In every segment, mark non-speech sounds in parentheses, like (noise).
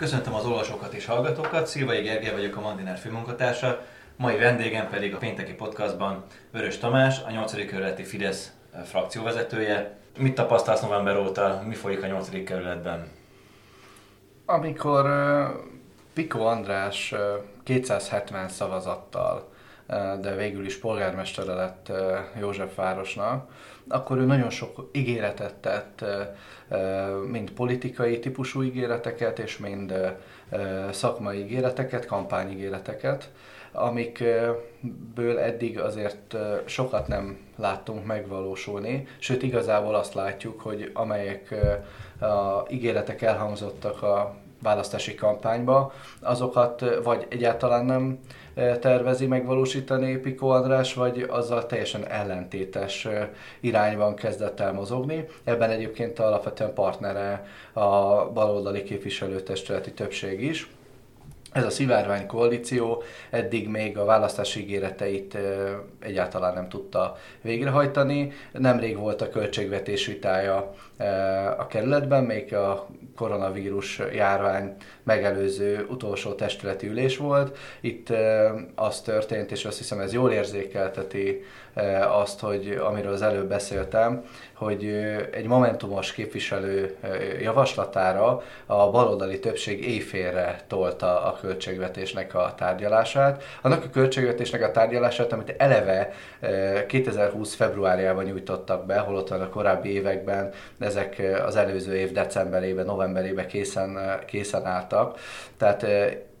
Köszöntöm az olvasókat és hallgatókat, Szilvai Gergely vagyok a Mandiner főmunkatársa, mai vendégem pedig a pénteki podcastban Vörös Tamás, a 8. kerületi Fidesz frakcióvezetője. Mit tapasztalsz november óta, mi folyik a 8. kerületben? Amikor uh, Piko András uh, 270 szavazattal, uh, de végül is polgármestere lett Józsefvárosnak, akkor ő nagyon sok ígéretet tett, mind politikai típusú ígéreteket, és mind szakmai ígéreteket, kampányígéreteket, amikből eddig azért sokat nem láttunk megvalósulni, sőt igazából azt látjuk, hogy amelyek a ígéretek elhangzottak a választási kampányba, azokat vagy egyáltalán nem tervezi megvalósítani Piko András, vagy azzal teljesen ellentétes irányban kezdett el mozogni. Ebben egyébként alapvetően partnere a baloldali képviselőtestületi többség is. Ez a szivárvány koalíció eddig még a választási ígéreteit egyáltalán nem tudta végrehajtani. Nemrég volt a költségvetés vitája a kerületben, még a koronavírus járvány megelőző utolsó testületi ülés volt. Itt az történt, és azt hiszem ez jól érzékelteti azt, hogy amiről az előbb beszéltem, hogy egy momentumos képviselő javaslatára a baloldali többség éjfélre tolta a költségvetésnek a tárgyalását. Annak a költségvetésnek a tárgyalását, amit eleve 2020 februárjában nyújtottak be, holott a korábbi években ezek az előző év decemberében, novemberében készen, készen álltak. Tehát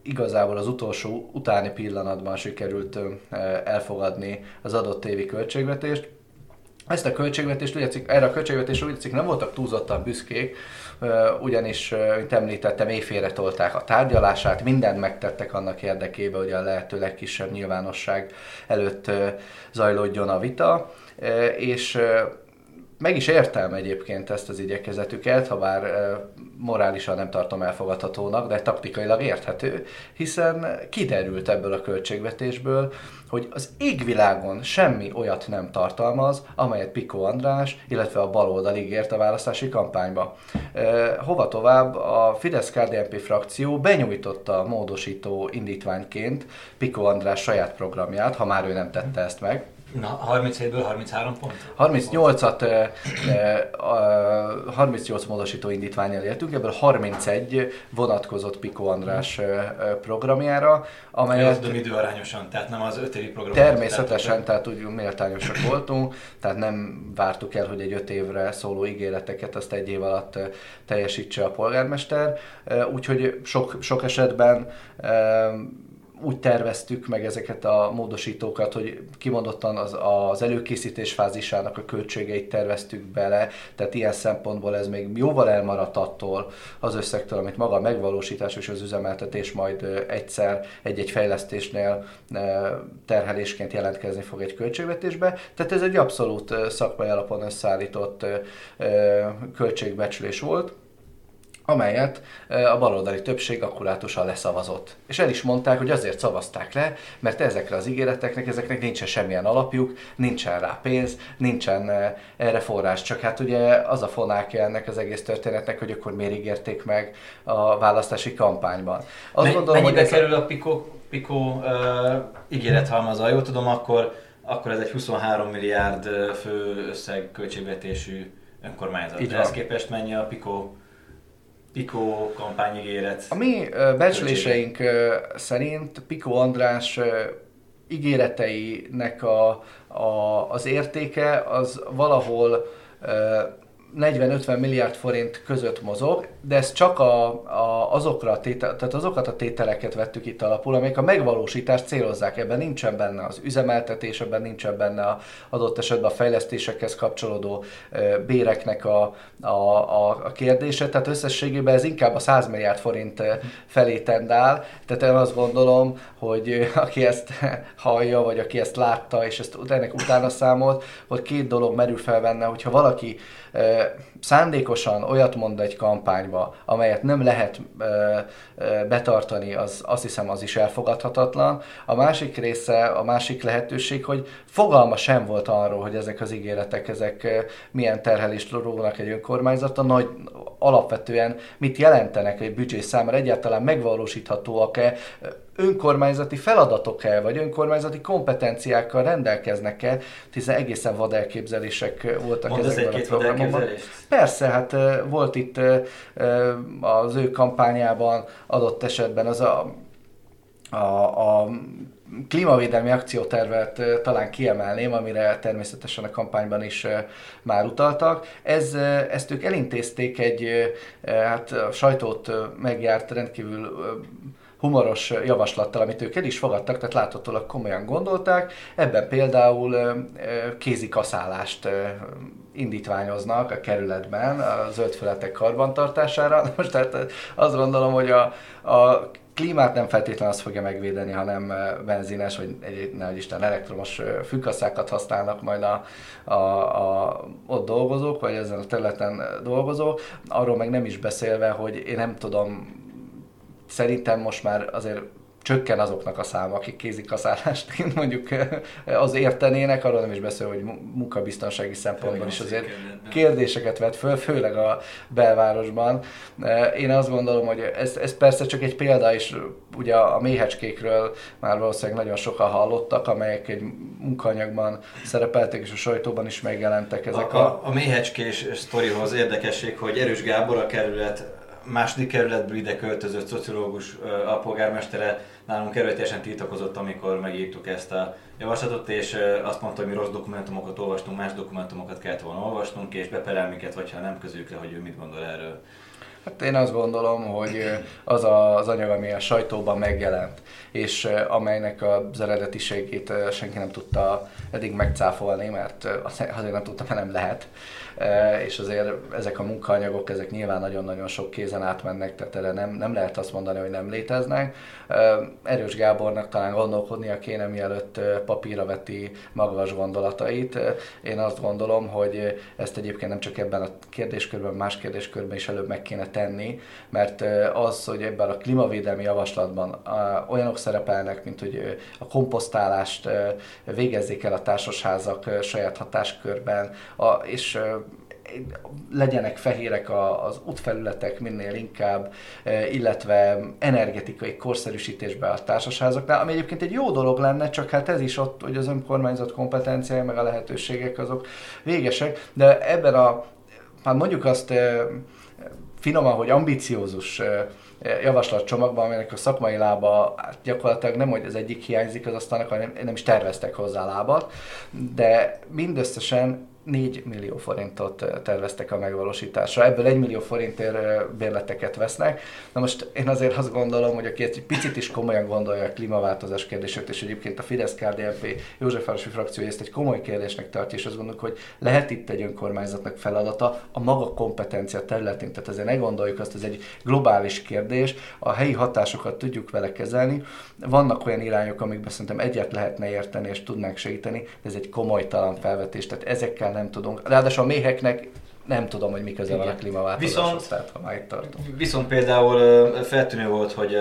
igazából az utolsó utáni pillanatban sikerült elfogadni az adott évi költségvetést. Ezt a költségvetést, úgy erre a költségvetésre úgy nem voltak túlzottan büszkék, ugyanis, mint említettem, éjfélre tolták a tárgyalását, mindent megtettek annak érdekében, hogy a lehető legkisebb nyilvánosság előtt zajlódjon a vita, és meg is értem egyébként ezt az igyekezetüket, ha bár morálisan nem tartom elfogadhatónak, de taktikailag érthető, hiszen kiderült ebből a költségvetésből, hogy az égvilágon semmi olyat nem tartalmaz, amelyet Piko András, illetve a baloldal ígért a választási kampányba. hova tovább, a Fidesz-KDNP frakció benyújtotta módosító indítványként Piko András saját programját, ha már ő nem tette ezt meg, Na, 37-ből 33 pont? 38-at, e, e, 38 módosító indítványjal éltünk, ebből 31 vonatkozott Piko András programjára, amelyet... Ez időarányosan, tehát nem az 5 évi program. Természetesen, tehát úgy méltányosak voltunk, tehát nem vártuk el, hogy egy 5 évre szóló ígéreteket azt egy év alatt teljesítse a polgármester, úgyhogy sok, sok esetben úgy terveztük meg ezeket a módosítókat, hogy kimondottan az, az előkészítés fázisának a költségeit terveztük bele, tehát ilyen szempontból ez még jóval elmaradt attól az összegtől, amit maga a megvalósítás és az üzemeltetés majd egyszer egy-egy fejlesztésnél terhelésként jelentkezni fog egy költségvetésbe. Tehát ez egy abszolút szakmai alapon összeállított költségbecsülés volt amelyet a baloldali többség akkurátusan leszavazott. És el is mondták, hogy azért szavazták le, mert ezekre az ígéreteknek, ezeknek nincsen semmilyen alapjuk, nincsen rá pénz, nincsen erre forrás. Csak hát ugye az a fonákja ennek az egész történetnek, hogy akkor miért ígérték meg a választási kampányban. Azt Me- gondolom, mennyibe hogy kerül a Pico, Pico uh, ígérethalmaza? Jól tudom, akkor, akkor ez egy 23 milliárd fő összeg költségvetésű önkormányzat. De ehhez képest mennyi a Pico Pico kampányigéret. A mi becsléseink szerint Pico András ígéreteinek a, a, az értéke az valahol 40-50 milliárd forint között mozog, de ez csak a, a, azokra a tétel, tehát azokat a tételeket vettük itt alapul, amelyek a megvalósítást célozzák. Ebben nincsen benne az üzemeltetés, ebben nincsen benne a adott esetben a fejlesztésekhez kapcsolódó e, béreknek a, a, a, a kérdése. Tehát összességében ez inkább a 100 milliárd forint felé tendál. Tehát én azt gondolom, hogy aki ezt (laughs) hallja, vagy aki ezt látta, és ezt ennek utána számolt, hogy két dolog merül fel benne, hogyha valaki szándékosan olyat mond egy kampányba, amelyet nem lehet betartani, az azt hiszem az is elfogadhatatlan. A másik része, a másik lehetőség, hogy fogalma sem volt arról, hogy ezek az ígéretek, ezek milyen terhelést rónak egy önkormányzata, nagy alapvetően mit jelentenek egy büdzsé számára, egyáltalán megvalósíthatóak-e, önkormányzati feladatok-e, vagy önkormányzati kompetenciákkal rendelkeznek-e, hiszen egészen vad elképzelések voltak Mondasz ezekben a programokban. Persze, hát volt itt az ő kampányában adott esetben az a, a, a klímavédelmi akciótervet talán kiemelném, amire természetesen a kampányban is már utaltak. Ez, ezt ők elintézték egy, hát a sajtót megjárt rendkívül humoros javaslattal, amit ők el is fogadtak, tehát láthatólag komolyan gondolták. Ebben például kézikaszálást indítványoznak a kerületben a zöldfületek karbantartására. (laughs) Most tehát azt gondolom, hogy a, a klímát nem feltétlenül azt fogja megvédeni, hanem benzines, vagy egy, nehogy Isten, elektromos fűkaszákat használnak majd a, a, a, ott dolgozók, vagy ezen a területen dolgozók. Arról meg nem is beszélve, hogy én nem tudom, szerintem most már azért csökken azoknak a száma, akik kézikaszállást (laughs) mondjuk az értenének, arról nem is beszél, hogy munkabiztonsági szempontból is azért kérdéseket vet föl, főleg a belvárosban. Én azt gondolom, hogy ez, ez persze csak egy példa, és ugye a méhecskékről már valószínűleg nagyon sokan hallottak, amelyek egy munkanyagban szerepeltek, és a sajtóban is megjelentek ezek a... A, a méhecskés sztorihoz érdekesség, hogy Erős Gábor a kerület második kerületből ide költözött szociológus alpolgármestere nálunk erőteljesen tiltakozott, amikor megírtuk ezt a javaslatot, és azt mondta, hogy mi rossz dokumentumokat olvastunk, más dokumentumokat kellett volna olvasnunk, és beperel minket, vagy ha nem közük le, hogy ő mit gondol erről. Hát én azt gondolom, hogy az a, az anyag, ami a sajtóban megjelent, és amelynek az eredetiségét senki nem tudta eddig megcáfolni, mert azért nem tudta, mert nem lehet, és azért ezek a munkaanyagok, ezek nyilván nagyon-nagyon sok kézen átmennek, tehát erre nem, nem lehet azt mondani, hogy nem léteznek. Erős Gábornak talán gondolkodnia kéne, mielőtt papírra veti magas gondolatait. Én azt gondolom, hogy ezt egyébként nem csak ebben a kérdéskörben, más kérdéskörben is előbb meg kéne tenni, mert az, hogy ebben a klímavédelmi javaslatban olyanok szerepelnek, mint hogy a komposztálást végezzék el a társasházak saját hatáskörben, és legyenek fehérek az útfelületek minél inkább, illetve energetikai korszerűsítésbe a társasházaknál, ami egyébként egy jó dolog lenne, csak hát ez is ott, hogy az önkormányzat kompetenciája, meg a lehetőségek azok végesek, de ebben a, hát mondjuk azt finoman, hogy ambiciózus javaslatcsomagban, aminek a szakmai lába hát gyakorlatilag nem, hogy az egyik hiányzik az asztalnak, hanem nem is terveztek hozzá lábat, de mindösszesen 4 millió forintot terveztek a megvalósításra. Ebből 1 millió forintért bérleteket vesznek. Na most én azért azt gondolom, hogy aki egy picit is komolyan gondolja a klímaváltozás kérdését, és egyébként a fidesz KDNP Józsefvárosi frakció ezt egy komoly kérdésnek tartja, és azt gondoljuk, hogy lehet itt egy önkormányzatnak feladata a maga kompetencia területén. Tehát ezért ne gondoljuk azt, ez egy globális kérdés, a helyi hatásokat tudjuk vele kezelni. Vannak olyan irányok, amikben szerintem egyet lehetne érteni, és tudnánk segíteni, de ez egy komolytalan felvetés. Tehát ezekkel nem tudunk. Ráadásul a méheknek nem tudom, hogy mi köze van a klímaváltozáshoz, viszont, tehát ha már itt tartunk. Viszont például feltűnő volt, hogy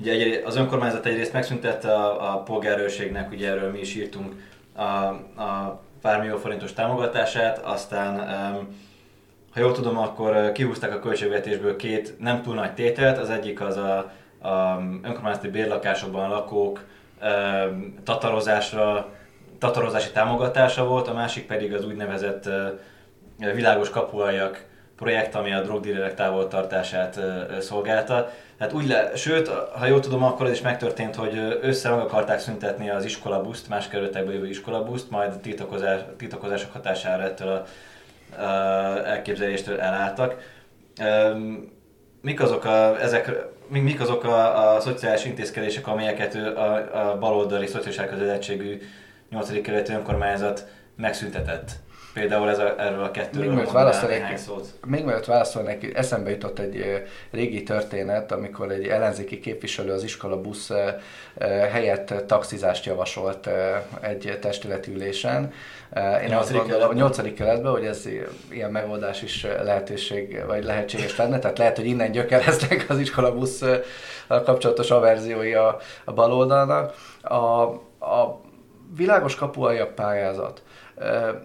ugye egy, az önkormányzat egyrészt megszüntette a, a polgárőrségnek, ugye erről mi is írtunk, a, a pár millió forintos támogatását, aztán ha jól tudom, akkor kihúzták a költségvetésből két nem túl nagy tételt, az egyik az a, a önkormányzati bérlakásokban lakók tatarozásra tatarozási támogatása volt, a másik pedig az úgynevezett világos kapuajak projekt, ami a drogdílerek távoltartását szolgálta. Hát úgy le, sőt, ha jól tudom, akkor ez is megtörtént, hogy össze meg akarták szüntetni az iskolabuszt, más kerületekből jövő iskolabuszt, majd a tiltakozás, tiltakozások hatására ettől a, a elképzeléstől elálltak. Mik azok a, ezek, mik azok a, a szociális intézkedések, amelyeket a, a baloldali szociális elkötelezettségű 8. kerületi önkormányzat megszüntetett. Például ez a, erről a kettőről még mielőtt válaszolnék, még mielőtt válaszolnék, eszembe jutott egy régi történet, amikor egy ellenzéki képviselő az iskola busz helyett taxizást javasolt egy testületi ülésen. Én azt gondolom, a nyolcadik keletben, hogy ez ilyen megoldás is lehetőség, vagy lehetséges lenne, tehát lehet, hogy innen gyökereznek az iskola busz kapcsolatos averziói a, a baloldalnak. A, a világos kapuai a pályázat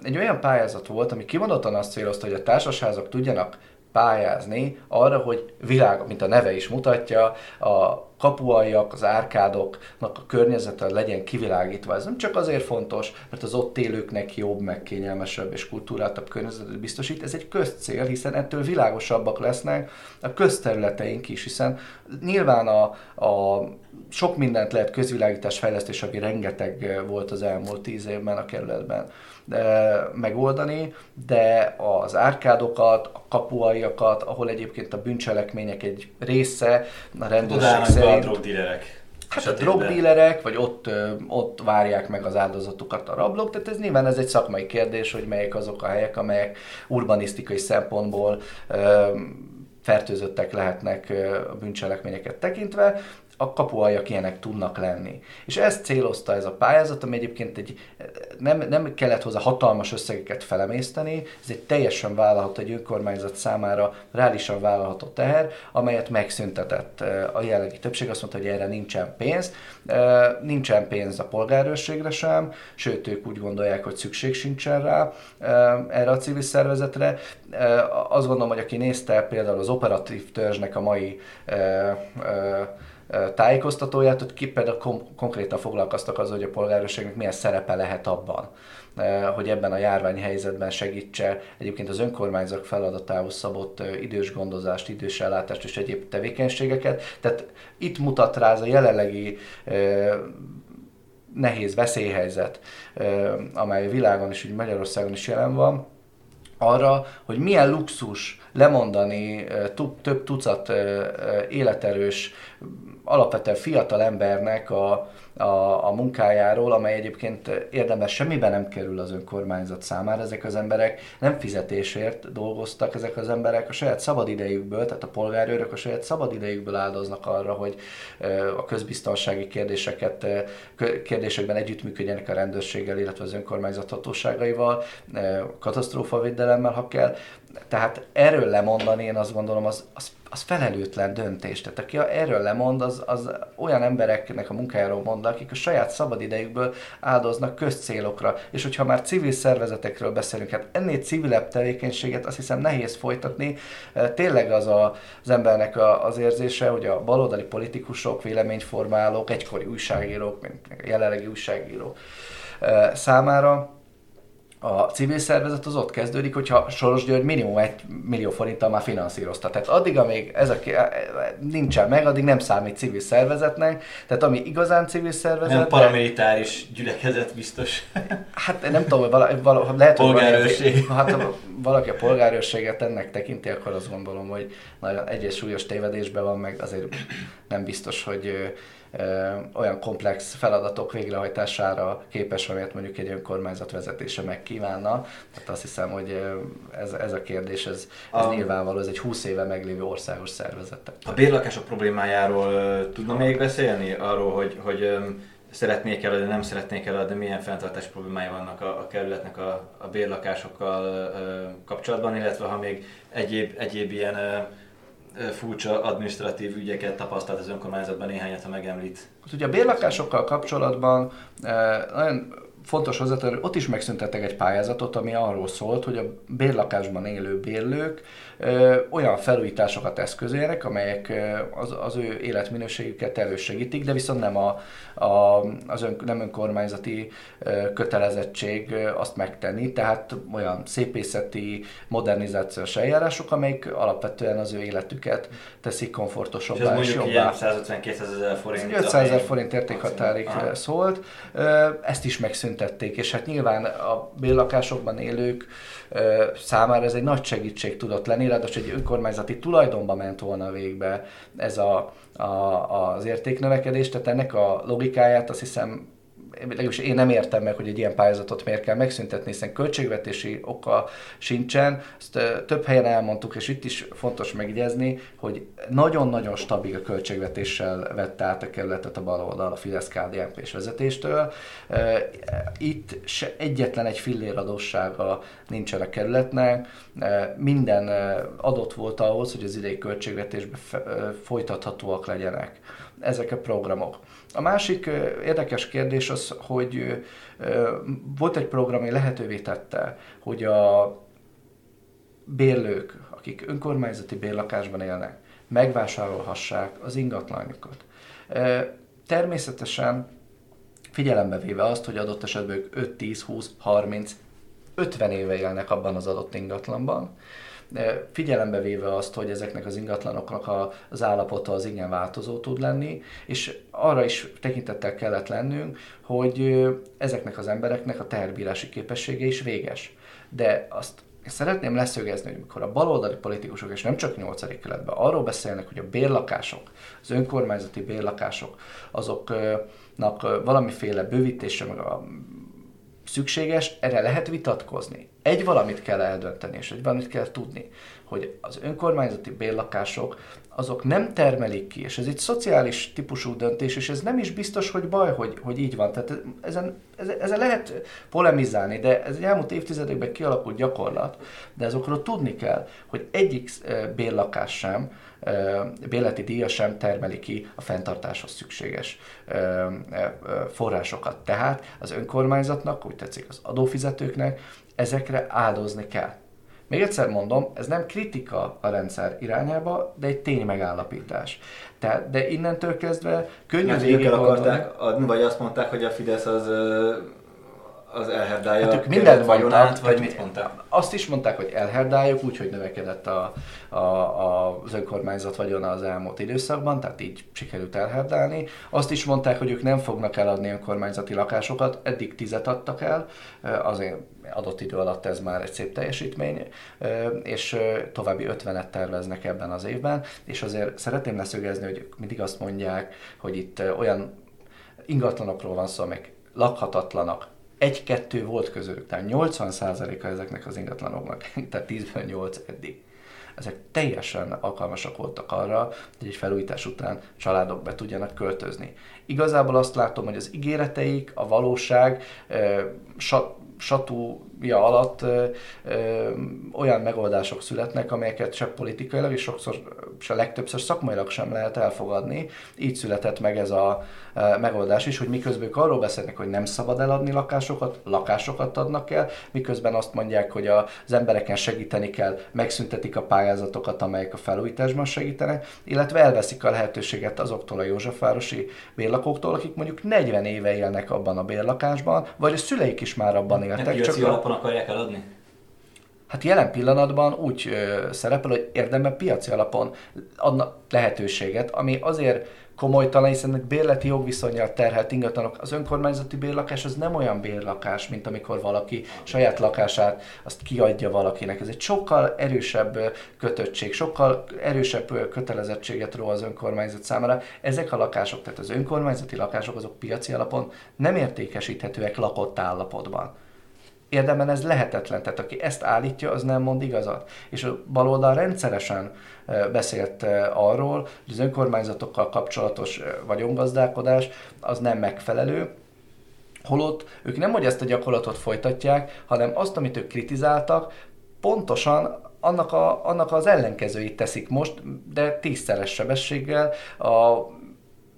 egy olyan pályázat volt, ami kimondottan azt célozta, hogy a társasházak tudjanak pályázni arra, hogy világ, mint a neve is mutatja, a kapualjak, az árkádoknak a környezete legyen kivilágítva. Ez nem csak azért fontos, mert az ott élőknek jobb, meg kényelmesebb és kultúráltabb környezetet biztosít, ez egy közcél, hiszen ettől világosabbak lesznek a közterületeink is, hiszen nyilván a, a sok mindent lehet közvilágítás fejlesztés, ami rengeteg volt az elmúlt tíz évben a kerületben megoldani, de az árkádokat, a kapuaiakat, ahol egyébként a bűncselekmények egy része a rendőrség szerint... a drogdílerek. Hát a drogdílerek, vagy ott, ott várják meg az áldozatokat a rablók, tehát ez nyilván ez egy szakmai kérdés, hogy melyek azok a helyek, amelyek urbanisztikai szempontból fertőzöttek lehetnek a bűncselekményeket tekintve a kapuajak ilyenek tudnak lenni. És ezt célozta ez a pályázat, ami egyébként egy, nem, nem kellett hozzá hatalmas összegeket felemészteni, ez egy teljesen vállalható, egy önkormányzat számára reálisan vállalható teher, amelyet megszüntetett a jelenlegi többség, azt mondta, hogy erre nincsen pénz. Nincsen pénz a polgárőrségre sem, sőt ők úgy gondolják, hogy szükség sincsen rá erre a civil szervezetre. Azt gondolom, hogy aki nézte például az operatív törzsnek a mai tájékoztatóját, hogy ki például kom- konkrétan foglalkoztak azzal, hogy a polgárőrségnek milyen szerepe lehet abban, hogy ebben a járványhelyzetben segítse egyébként az önkormányzat feladatához szabott idős gondozást, idős ellátást és egyéb tevékenységeket. Tehát itt mutat rá az a jelenlegi nehéz veszélyhelyzet, amely a világon és úgy Magyarországon is jelen van, arra, hogy milyen luxus lemondani több tucat életerős alapvetően fiatal embernek a, a, a munkájáról, amely egyébként érdemes semmiben nem kerül az önkormányzat számára. Ezek az emberek nem fizetésért dolgoztak, ezek az emberek a saját szabadidejükből, tehát a polgárőrök a saját szabadidejükből áldoznak arra, hogy a közbiztonsági kérdéseket, kérdésekben együttműködjenek a rendőrséggel, illetve az önkormányzat hatóságaival, katasztrófavédelemmel, ha kell. Tehát erről lemondani, én azt gondolom, az, az az felelőtlen döntés. Tehát aki erről lemond, az, az olyan embereknek a munkájáról mond, akik a saját szabadidejükből áldoznak közcélokra. És hogyha már civil szervezetekről beszélünk, hát ennél civilebb tevékenységet azt hiszem nehéz folytatni. Tényleg az a, az embernek a, az érzése, hogy a baloldali politikusok, véleményformálók, egykori újságírók, mint jelenlegi újságírók számára a civil szervezet az ott kezdődik, hogyha Soros György minimum egy millió forinttal már finanszírozta. Tehát addig, amíg ez a, nincsen meg, addig nem számít civil szervezetnek. Tehát ami igazán civil szervezet... Nem paramilitáris gyülekezet biztos. Hát nem tudom, hogy vala, vala, lehet, hogy valaki, hát, ha valaki a polgárőrséget ennek tekinti, akkor azt gondolom, hogy nagyon egyes súlyos tévedésben van, meg azért nem biztos, hogy olyan komplex feladatok végrehajtására képes, amelyet mondjuk egy önkormányzat vezetése megkívánna. Tehát azt hiszem, hogy ez, ez a kérdés, ez, ez a, nyilvánvaló, ez egy 20 éve meglévő országos szervezet. A bérlakások problémájáról tudna még beszélni? Arról, hogy, hogy szeretnék eladni, nem szeretnék eladni, milyen fenntartás problémái vannak a, a kerületnek a, a bérlakásokkal kapcsolatban, illetve ha még egyéb, egyéb ilyen furcsa administratív ügyeket tapasztalt az önkormányzatban, néhányat, ha megemlít. Ugye a bérlakásokkal kapcsolatban nagyon fontos hozzátenni, hogy ott is megszüntettek egy pályázatot, ami arról szólt, hogy a bérlakásban élő bérlők ö, olyan felújításokat eszközélnek, amelyek ö, az, az ő életminőségüket elősegítik, de viszont nem, a, a, az ön, nem önkormányzati ö, kötelezettség ö, azt megtenni, tehát olyan szépészeti, modernizációs eljárások, amelyek alapvetően az ő életüket teszik komfortosabbá és, és jobbá. 152 ezer forint. 500 ezer forint értékhatárig szólt. Ezt is megszüntették megszüntették, és hát nyilván a bérlakásokban élők számára ez egy nagy segítség tudott lenni, ráadásul egy önkormányzati tulajdonba ment volna végbe ez a, a, az értéknövekedés, tehát ennek a logikáját azt hiszem legalábbis én nem értem meg, hogy egy ilyen pályázatot miért kell megszüntetni, hiszen költségvetési oka sincsen. Ezt több helyen elmondtuk, és itt is fontos megjegyezni, hogy nagyon-nagyon stabil költségvetéssel vette át a kerületet a baloldal a fidesz kdnp és vezetéstől. Itt se egyetlen egy fillér adóssága nincsen a kerületnek. Minden adott volt ahhoz, hogy az idei költségvetésben folytathatóak legyenek ezek a programok. A másik érdekes kérdés az, hogy volt egy program, ami lehetővé tette, hogy a bérlők, akik önkormányzati bérlakásban élnek, megvásárolhassák az ingatlanjukat. Természetesen figyelembe véve azt, hogy adott esetben ők 5, 10, 20, 30, 50 éve élnek abban az adott ingatlanban, figyelembe véve azt, hogy ezeknek az ingatlanoknak az állapota az igen változó tud lenni, és arra is tekintettel kellett lennünk, hogy ezeknek az embereknek a teherbírási képessége is véges. De azt szeretném leszögezni, hogy mikor a baloldali politikusok, és nem csak 8. keletben, arról beszélnek, hogy a bérlakások, az önkormányzati bérlakások, azoknak valamiféle bővítése, meg a szükséges, erre lehet vitatkozni. Egy valamit kell eldönteni, és egy valamit kell tudni, hogy az önkormányzati bérlakások azok nem termelik ki, és ez egy szociális típusú döntés, és ez nem is biztos, hogy baj, hogy, hogy így van. Tehát ezen, ezen lehet polemizálni, de ez egy elmúlt évtizedekben kialakult gyakorlat, de azokról tudni kell, hogy egyik eh, bérlakás sem béleti díja sem termeli ki a fenntartáshoz szükséges forrásokat. Tehát az önkormányzatnak, úgy tetszik az adófizetőknek, ezekre áldozni kell. Még egyszer mondom, ez nem kritika a rendszer irányába, de egy tény megállapítás. Tehát, de innentől kezdve könnyű el akarták adni, vagy azt mondták, hogy a Fidesz az az elherdálja hát ők mindent vagyonát, vagy mit mondták? Azt is mondták, hogy elherdáljuk, úgyhogy növekedett a, a, a, az önkormányzat vagyona az elmúlt időszakban, tehát így sikerült elherdálni. Azt is mondták, hogy ők nem fognak eladni önkormányzati lakásokat, eddig tizet adtak el, azért adott idő alatt ez már egy szép teljesítmény, és további 50-et terveznek ebben az évben, és azért szeretném leszögezni, hogy mindig azt mondják, hogy itt olyan ingatlanokról van szó, amik lakhatatlanak, egy-kettő volt közülük, tehát 80%-a ezeknek az ingatlanoknak, (laughs) tehát 10-ből 8 eddig. Ezek teljesen alkalmasak voltak arra, hogy egy felújítás után családok be tudjanak költözni. Igazából azt látom, hogy az ígéreteik, a valóság, satúja alatt ö, ö, olyan megoldások születnek, amelyeket se politikailag, és sokszor, se legtöbbször szakmailag sem lehet elfogadni. Így született meg ez a ö, megoldás is, hogy miközben ők arról beszélnek, hogy nem szabad eladni lakásokat, lakásokat adnak el, miközben azt mondják, hogy az embereken segíteni kell, megszüntetik a pályázatokat, amelyek a felújításban segítenek, illetve elveszik a lehetőséget azoktól a Józsefvárosi bérlakóktól, akik mondjuk 40 éve élnek abban a bérlakásban, vagy a szüleik is már abban éltek. Nem piaci alapon akarják eladni? Hát jelen pillanatban úgy ö, szerepel, hogy érdemben piaci alapon adnak lehetőséget, ami azért komolytalan, hiszen bérleti jogviszonyjal terhelt ingatlanok. Az önkormányzati bérlakás az nem olyan bérlakás, mint amikor valaki saját lakását azt kiadja valakinek. Ez egy sokkal erősebb kötöttség, sokkal erősebb kötelezettséget ró az önkormányzat számára. Ezek a lakások, tehát az önkormányzati lakások, azok piaci alapon nem értékesíthetőek lakott állapotban érdemben ez lehetetlen. Tehát aki ezt állítja, az nem mond igazat. És a baloldal rendszeresen beszélt arról, hogy az önkormányzatokkal kapcsolatos vagyongazdálkodás az nem megfelelő, Holott ők nem, hogy ezt a gyakorlatot folytatják, hanem azt, amit ők kritizáltak, pontosan annak, a, annak az ellenkezőit teszik most, de tízszeres sebességgel. A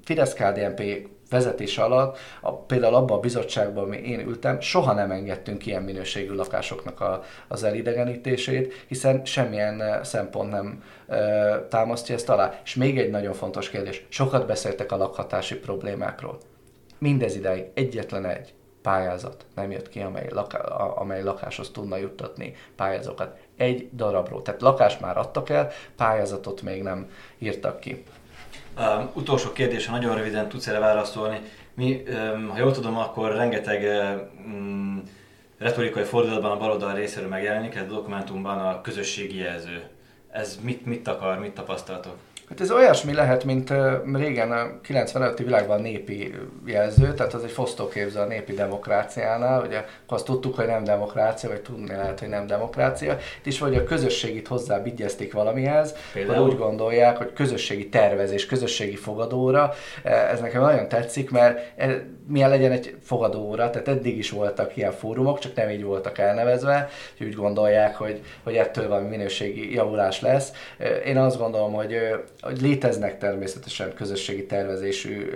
Fidesz-KDNP vezetés alatt, a, például abban a bizottságban, ami én ültem, soha nem engedtünk ilyen minőségű lakásoknak a, az elidegenítését, hiszen semmilyen eh, szempont nem e, támasztja ezt alá. És még egy nagyon fontos kérdés, sokat beszéltek a lakhatási problémákról. Mindez ideig egyetlen egy pályázat nem jött ki, amely, laká, amely lakáshoz tudna juttatni pályázókat. Egy darabról. Tehát lakást már adtak el, pályázatot még nem írtak ki. Um, utolsó kérdés, ha nagyon röviden tudsz erre válaszolni. Mi, um, ha jól tudom, akkor rengeteg um, retorikai fordulatban a baloldal részéről megjelenik, ez a dokumentumban a közösségi jelző. Ez mit, mit akar, mit tapasztaltok? Hát ez olyasmi lehet, mint régen a 95 világban népi jelző, tehát az egy fosztóképző a népi demokráciánál, ugye azt tudtuk, hogy nem demokrácia, vagy tudni lehet, hogy nem demokrácia, itt is vagy a közösségit hozzá vigyezték valamihez, Például? vagy úgy gondolják, hogy közösségi tervezés, közösségi fogadóra, ez nekem nagyon tetszik, mert e, milyen legyen egy fogadóra, tehát eddig is voltak ilyen fórumok, csak nem így voltak elnevezve, úgy gondolják, hogy, hogy ettől valami minőségi javulás lesz. Én azt gondolom, hogy hogy léteznek természetesen közösségi tervezésű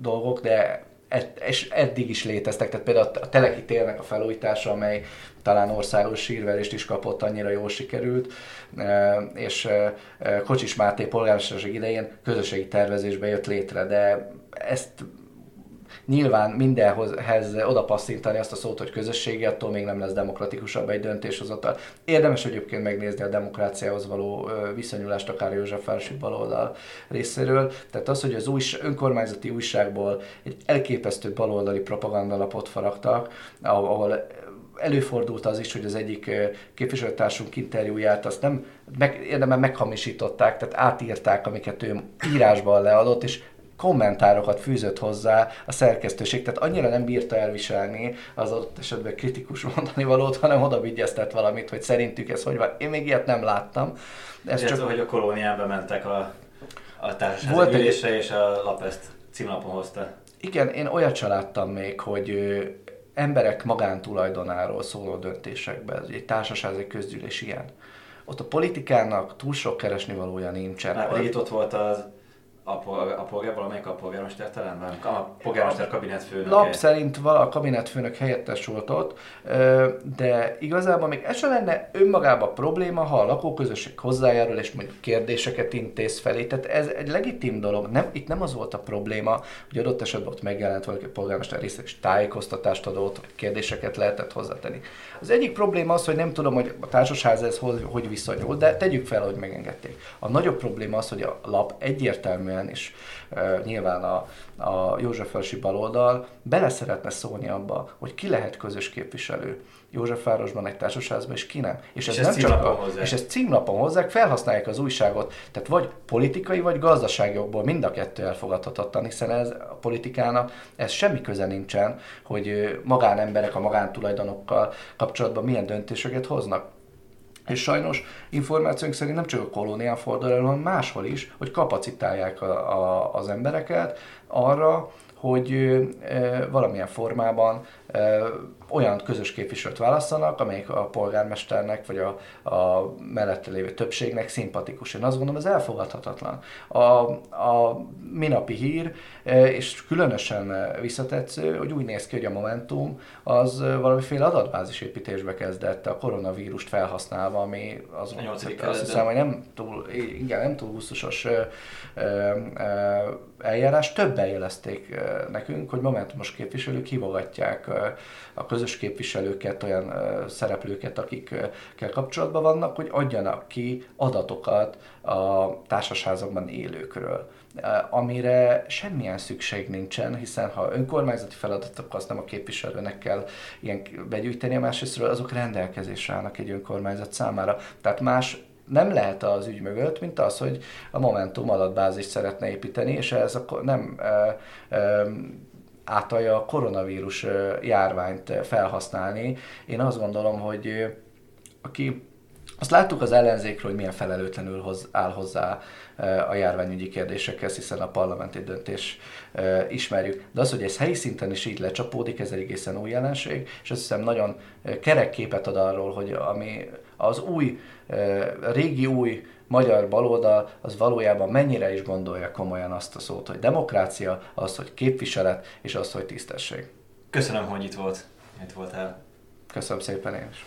dolgok, de ed, és eddig is léteztek, tehát például a Teleki térnek a felújítása, amely talán országos sírverést is kapott, annyira jól sikerült, és Kocsis Máté polgármesterség idején közösségi tervezésbe jött létre, de ezt Nyilván mindenhez oda passzintani azt a szót, hogy közösségi, attól még nem lesz demokratikusabb egy döntéshozatal. Érdemes egyébként megnézni a demokráciához való viszonyulást akár József Fárosi baloldal részéről. Tehát az, hogy az új, önkormányzati újságból egy elképesztő baloldali propagandalapot faragtak, ahol előfordult az is, hogy az egyik képviselőtársunk interjúját azt nem meg, érdemben meghamisították, tehát átírták, amiket ő írásban leadott, és kommentárokat fűzött hozzá a szerkesztőség, tehát annyira nem bírta elviselni az adott esetben kritikus mondani valót, hanem oda vigyeztett valamit, hogy szerintük ez hogy van. Én még ilyet nem láttam. Ez csak... hogy a kolóniába mentek a, a társaság ülésre, egy... és a lap ezt címlapon hozta. Igen, én olyat sem láttam még, hogy emberek magántulajdonáról szóló döntésekben, egy társaság, egy közgyűlés ilyen. Ott a politikának túl sok keresni valója nincsen. Hát itt ott volt az a, polgár, a polgár, valamelyik a polgármester talán? A polgármester kabinetfőnök. Lap szerint vala a kabinetfőnök helyettes volt ott, de igazából még ez sem lenne önmagában probléma, ha a lakóközösség hozzájárul és mondjuk kérdéseket intéz felé. Tehát ez egy legitim dolog. Nem, itt nem az volt a probléma, hogy adott esetben ott megjelent valaki a polgármester részét és tájékoztatást adott, kérdéseket lehetett hozzátenni. Az egyik probléma az, hogy nem tudom, hogy a társasház ez hogy, hogy viszonyul, de tegyük fel, hogy megengedték. A nagyobb probléma az, hogy a lap egyértelműen is e, nyilván a, a Józsefvárosi baloldal bele szeretne szólni abba, hogy ki lehet közös képviselő Józsefvárosban, egy társasházban, és ki nem. És, és ez, nem csak a, és ezt címlapon hozzák, felhasználják az újságot, tehát vagy politikai, vagy gazdasági jogból mind a kettő elfogadhatatlan, hiszen ez a politikának ez semmi köze nincsen, hogy magánemberek a magántulajdonokkal kapcsolatban milyen döntéseket hoznak. És sajnos információink szerint nem csak a kolónián fordul el, hanem máshol is, hogy kapacitálják a, a, az embereket arra, hogy valamilyen formában olyan közös képviselőt választanak, amelyik a polgármesternek vagy a, a mellette lévő többségnek szimpatikus. Én azt gondolom, ez elfogadhatatlan. A, a minapi hír, és különösen visszatetsző, hogy úgy néz ki, hogy a Momentum az valamiféle adatbázis építésbe kezdett a koronavírust felhasználva, ami az, azt hiszem, hogy nem túl, igen, nem túl gusztusos eljárás. Többen jelezték nekünk, hogy Momentumos képviselők hívogatják a közös képviselőket, olyan szereplőket, akikkel kapcsolatban vannak, hogy adjanak ki adatokat a társasházakban élőkről amire semmilyen szükség nincsen, hiszen ha önkormányzati feladatok, azt nem a képviselőnek kell ilyen begyűjteni, a másrésztről azok rendelkezésre állnak egy önkormányzat számára. Tehát más nem lehet az ügy mögött, mint az, hogy a Momentum adatbázist szeretne építeni, és ez akkor nem e, e, átalja a koronavírus járványt felhasználni. Én azt gondolom, hogy aki azt láttuk az ellenzékről, hogy milyen felelőtlenül hoz, áll hozzá a járványügyi kérdésekhez, hiszen a parlamenti döntés ismerjük. De az, hogy ez helyi szinten is így lecsapódik, ez egy egészen új jelenség, és azt hiszem nagyon kerek képet ad arról, hogy ami az új, régi új magyar baloldal az valójában mennyire is gondolja komolyan azt a szót, hogy demokrácia, az, hogy képviselet, és az, hogy tisztesség. Köszönöm, hogy itt volt. Itt voltál. Köszönöm szépen én is.